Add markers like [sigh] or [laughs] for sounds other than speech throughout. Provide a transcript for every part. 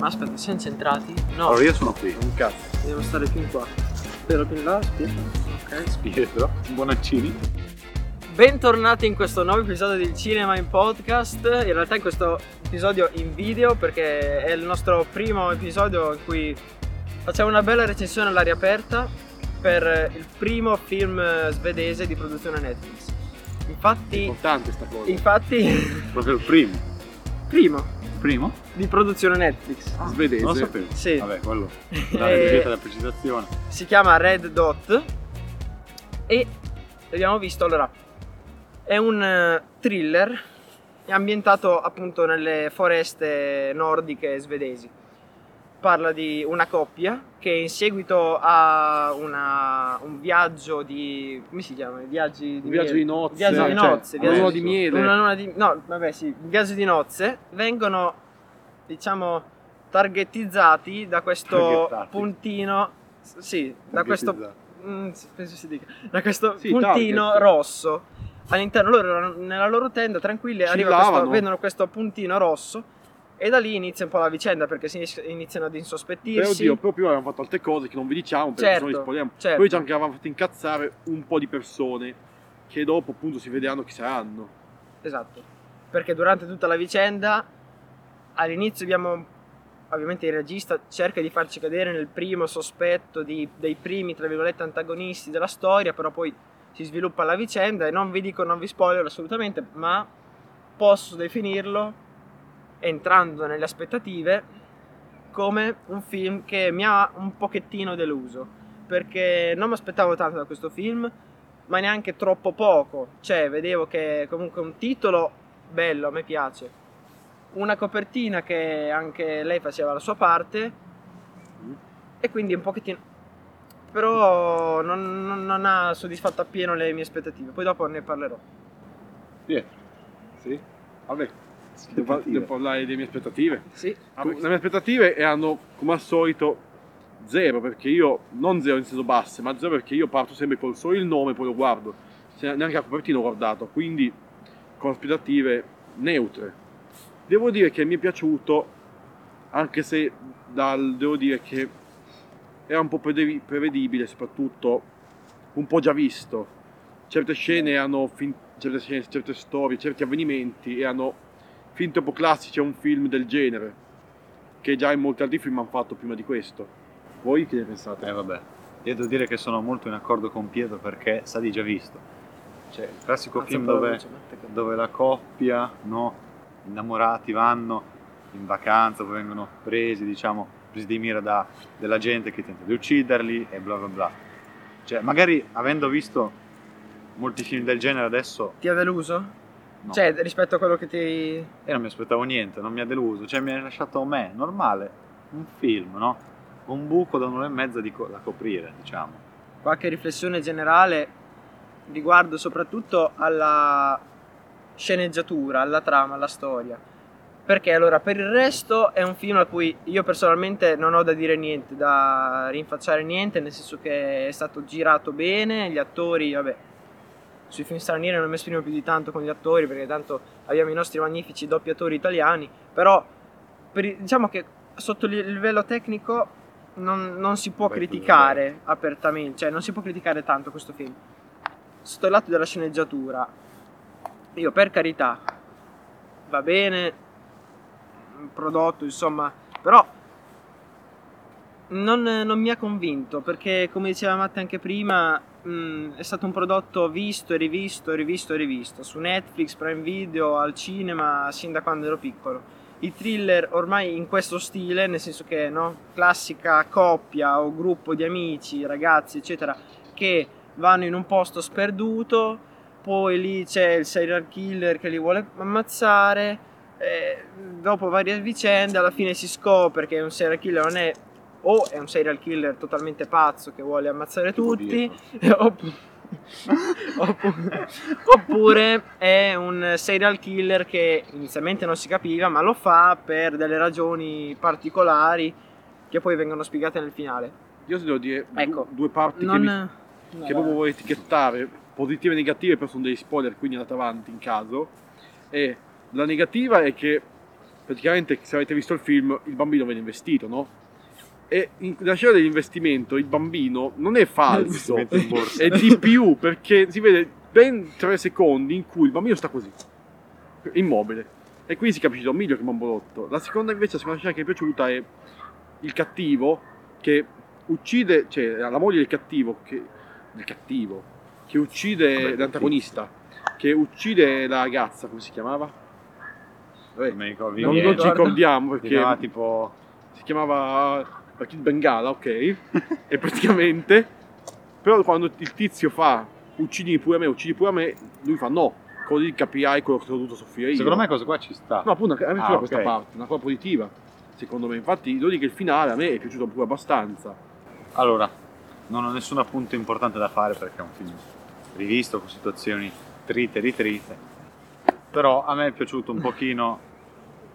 Ma aspetta, siamo centrati? No, Allora io sono qui, Un cazzo. devo stare più in qua. Spero più in là, aspetta. Ok. Pietro, Bonaccini. Bentornati in questo nuovo episodio del Cinema in Podcast. In realtà in questo episodio in video perché è il nostro primo episodio in cui facciamo una bella recensione all'aria aperta per il primo film svedese di produzione Netflix. È Infatti, importante sta cosa. infatti, Proprio il primo. primo Primo? di produzione Netflix. Svedese. Non lo sapevo. Sì. Vabbè, quello. [laughs] Eh, la precisazione. si chiama Red Dot e abbiamo visto allora è un eh, thriller ambientato appunto nelle foreste nordiche svedesi parla di una coppia che in seguito a una- un viaggio di come si chiama? viaggi di Un viaggio miele. di nozze. viaggio di cioè, nozze una viaggio luna di- miele. una luna di no vabbè sì un viaggio di nozze vengono diciamo targetizzati da questo puntino sì da questo Mm, sì, penso si dica. Da questo Sì, puntino target. rosso. All'interno loro erano nella loro tenda tranquilli, arriva questo, vedono questo puntino rosso e da lì inizia un po' la vicenda perché si iniz- iniziano ad Beh, insospettirsi. oddio, però prima avevamo fatto altre cose che non vi diciamo perché Certo, se no li spoiliamo. certo. Poi già che avevamo fatto incazzare un po' di persone che dopo appunto si vedranno chi saranno. Esatto. Perché durante tutta la vicenda all'inizio abbiamo ovviamente il regista cerca di farci cadere nel primo sospetto di- dei primi tra virgolette antagonisti della storia, però poi si sviluppa la vicenda e non vi dico, non vi spoiler assolutamente, ma posso definirlo entrando nelle aspettative come un film che mi ha un pochettino deluso perché non mi aspettavo tanto da questo film ma neanche troppo poco cioè vedevo che comunque un titolo bello a me piace una copertina che anche lei faceva la sua parte e quindi un pochettino però non, non- non ha soddisfatto appieno le mie aspettative poi dopo ne parlerò Pietro. Sì? Vabbè. Devo, devo parlare delle mie aspettative. sì Ah, Le mie aspettative erano come al solito zero perché io, non zero in senso basse, ma zero perché io parto sempre col solo il nome e poi lo guardo. Se- neanche la copertina ho guardato, quindi con aspettative neutre. Devo dire che mi è piaciuto, anche se dal, devo dire che era un po' prevedibile, soprattutto un po' già visto. Certe scene erano fin- certe, scene, certe storie, certi avvenimenti erano fin troppo classici a un film del genere, che già in molti altri film hanno fatto prima di questo. Voi che ne pensate? Eh vabbè. Io devo dire che sono molto in accordo con Pietro perché sa di già visto. Cioè, il classico film dove, che- dove la coppia, no, innamorati vanno in vacanza, poi vengono presi, diciamo, presi di mira da della gente che tenta di ucciderli e bla bla bla. Cioè, magari avendo visto molti film del genere adesso, ti ha deluso? No. Cioè, rispetto a quello che ti. Io non mi aspettavo niente, non mi ha deluso, cioè mi ha lasciato me, normale, un film, no? Un buco da un'ora e mezza co- da coprire, diciamo. qualche riflessione generale riguardo soprattutto alla sceneggiatura, alla trama, alla storia. Perché allora, per il resto è un film a cui io personalmente non ho da dire niente, da rinfacciare niente, nel senso che è stato girato bene, gli attori, vabbè, sui film stranieri non mi esprimo più di tanto con gli attori perché tanto abbiamo i nostri magnifici doppiatori italiani, però per diciamo che sotto il livello tecnico non, non si può Beh, criticare apertamente, cioè non si può criticare tanto questo film. Sotto il lato della sceneggiatura, io per carità, va bene, prodotto insomma, però non, non mi ha convinto perché come diceva Matte anche prima mh, è stato un prodotto visto e rivisto e rivisto e rivisto. Su Netflix, Prime Video, al cinema sin da quando ero piccolo. I thriller ormai in questo stile, nel senso che no, classica coppia o gruppo di amici, ragazzi, eccetera, che vanno in un posto sperduto, poi lì c'è il serial killer che li vuole ammazzare, dopo varie vicende alla fine si scopre che un serial killer non è o è un serial killer totalmente pazzo che vuole ammazzare tutti, Pietro. oppu- [laughs] oppu- oppure è un serial killer che inizialmente non si capiva, ma lo fa per delle ragioni particolari che poi vengono spiegate nel finale. Io ti devo dire Ecco, due parti Non... che, mi- che proprio voglio etichettare, positive e negative, però sono dei spoiler, quindi andate avanti in caso. E la negativa è che praticamente se avete visto il film il bambino viene investito, no? E nella scena dell'investimento il bambino non è falso, è di più perché si vede ben tre secondi in cui il bambino sta così, immobile. E quindi si capisce meglio che bambolotto. La seconda invece, la seconda scena che mi è piaciuta è il cattivo che uccide, cioè la moglie del cattivo, che, del cattivo, che uccide Vabbè, l'antagonista, che uccide la ragazza, come si chiamava? Vabbè, Non non, ci ricordiamo perché chiamava tipo si chiamava la Kid Bengala, ok? e praticamente, [laughs] però quando il tizio fa uccidi pure me, uccidi pure me, lui fa no, così capirai quello che ho dovuto soffrire io. Secondo me cosa qua ci sta. No, appunto, a me Ah, questa parte, una cosa positiva, secondo me. Infatti, devo dire che il finale a me è piaciuto pure abbastanza. Allora, non ho nessun appunto importante da fare perché è un film rivisto con situazioni trite e ritrite. Però a me è piaciuto un pochino,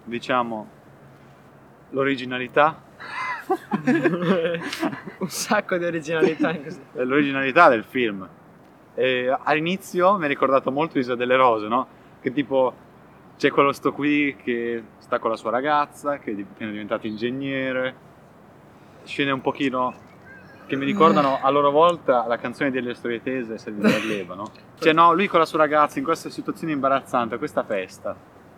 diciamo, l'originalità. [laughs] un sacco di originalità in questo. l'originalità del film. E all'inizio mi ha ricordato molto Isola delle Rose, no? Che tipo c'è quello sto qui che sta con la sua ragazza, che è diventato ingegnere. Scene un pochino che mi ricordano a loro volta la canzone delle storie tese e Salvi della gleba, no? Cioè no, lui con la sua ragazza in questa situazione imbarazzante, questa festa.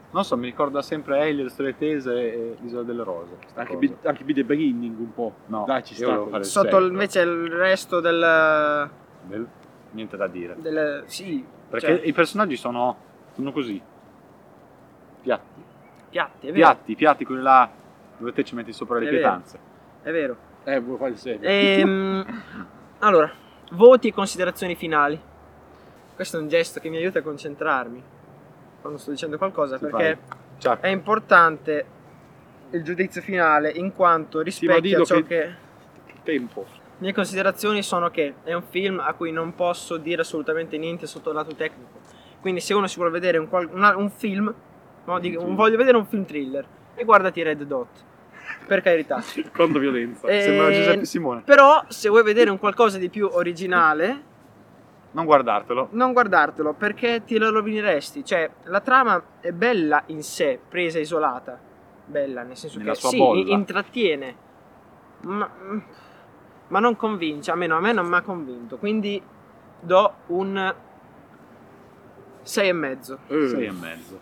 Non so, mi ricorda sempre Ellie, le storie tese e l'Isola delle Rose. Anche, Be the Beginning un po'. No, Dai, ci sta. volevo fare il Sotto il- invece il resto del, Bel- Niente da dire. del sì, Perché cioè, i personaggi sono, sono così. Piatti. piatti, è vero. Piatti, piatti, quelli là dove te ci metti sopra le È vero. pietanze. È vero. Eh, vuoi fare il serio? Ehm, [coughs] allora, voti e considerazioni finali. Questo è un gesto che mi aiuta a concentrarmi quando sto dicendo qualcosa Sì, perché è importante il giudizio finale in quanto rispecchia dillo ciò che- che... Tempo. Le mie considerazioni sono che è un film a cui non posso dire assolutamente niente sotto il lato tecnico. Quindi se uno si vuole vedere un, qual- una- un film, no, dico, un- voglio vedere un film thriller, e guardati Red Dot. Per carità. [laughs] Quanto violenza. Eh, Sembra Giuseppe Simone. Però se vuoi vedere un qualcosa di più originale, Non guardartelo. non guardartelo perché ti lo rovineresti. Cioè, la trama è bella in sé, presa isolata. Bella, nel senso Nella che sua sì, bolla. intrattiene. Ma, ma non convince, almeno a me non mi ha convinto. Quindi do un 6 e mezzo. Eh, Sei e mezzo.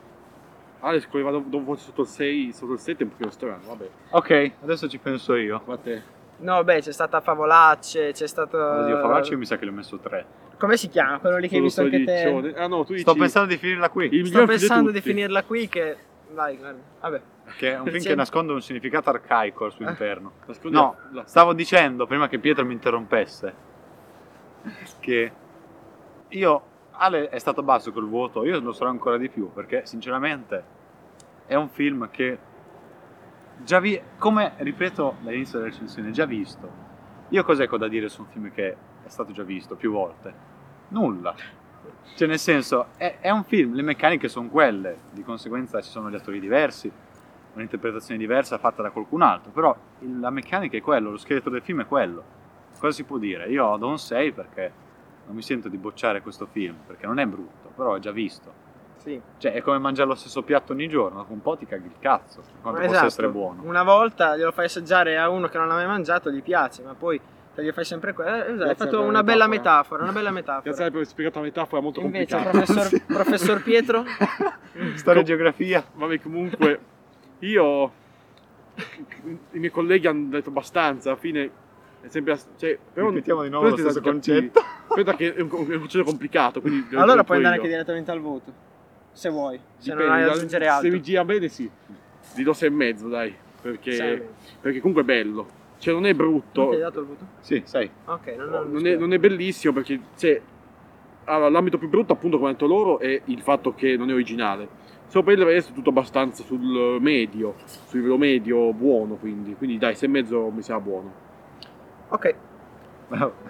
Alex, come vado dopo sotto il 6, sotto il 7 è un pochino strano, vabbè. Ok, adesso ci penso io. Guarda No, beh, c'è stata Favolacce, c'è stato... Oddio, io mi sa che le ho messo tre. Come si chiama? Quello lì che hai visto anche te? Ah no, tu dici... Sto pensando di finirla qui. il Sto pensando di tutti. finirla qui che... Vai, guarda. Vabbè. Che è un film che nasconde un significato arcaico al suo Eh. interno. Nascondi No, la- stavo dicendo, prima che Pietro mi interrompesse, che io, Ale è stato basso col voto, io lo sarò ancora di più, perché sinceramente è un film che già vi, come ripeto dall'inizio della recensione, già visto. Io cos'è che ho da dire su un film che è stato già visto più volte? Nulla. Cioè, nel senso, è, è un film, le meccaniche sono quelle, di conseguenza ci sono gli attori diversi, un'interpretazione diversa fatta da qualcun altro, però la meccanica è quello, lo scheletro del film è quello. Cosa si può dire? Io do un 6 perché non mi sento di bocciare questo film, perché non è brutto, però ho già visto. Sì. Cioè, è come mangiare lo stesso piatto ogni giorno, dopo un po' ti caghi il cazzo, quanto Esatto. possa essere buono. Una volta glielo fai assaggiare a uno che non l'ha mai mangiato, gli piace, ma poi te gli fai sempre quello. Eh, esatto, hai Grazie fatto una bella metafora. una bella Grazie metafora. per aver spiegato la metafora molto Invece, complicata. professor, [laughs] professor Pietro, [laughs] Storia e geografia. Vabbè, comunque, io... I miei colleghi hanno detto abbastanza, alla fine è sempre... Cioè, però, Ripetiamo di nuovo lo stesso concetto. Aspetta che è un, è un concetto complicato, [laughs] allora puoi andare io. anche direttamente al voto, se vuoi, se Dipende, non hai da aggiungere Se altro. mi gira bene, sì. Gli do 6 e mezzo, dai. Perché, Sei. perché comunque è bello. Cioè, non è brutto. Non dato il voto? Sì, sai. Ok, non, non, non, è, non è bellissimo perché cioè, allora, l'ambito più brutto appunto come hanno detto loro è il fatto che non è originale sopra il resto è tutto abbastanza sul medio sul livello medio buono quindi quindi dai 6 e mezzo mi sembra buono Ok,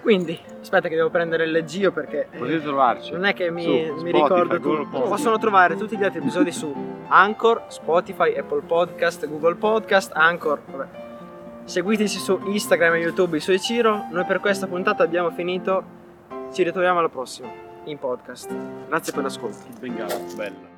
quindi, aspetta che devo prendere il leggio perché... eh, Potete trovarci. Non è che mi, Su mi Spotify, ricordo tutto. Possono trovare tutti gli altri episodi su Anchor, Spotify, Apple Podcast, Google Podcast, Anchor. Vabbè. Seguiteci su Instagram e YouTube su Ciro. Noi per questa puntata abbiamo finito. Ci ritroviamo alla prossima in podcast. Grazie per l'ascolto. il bengala Bello.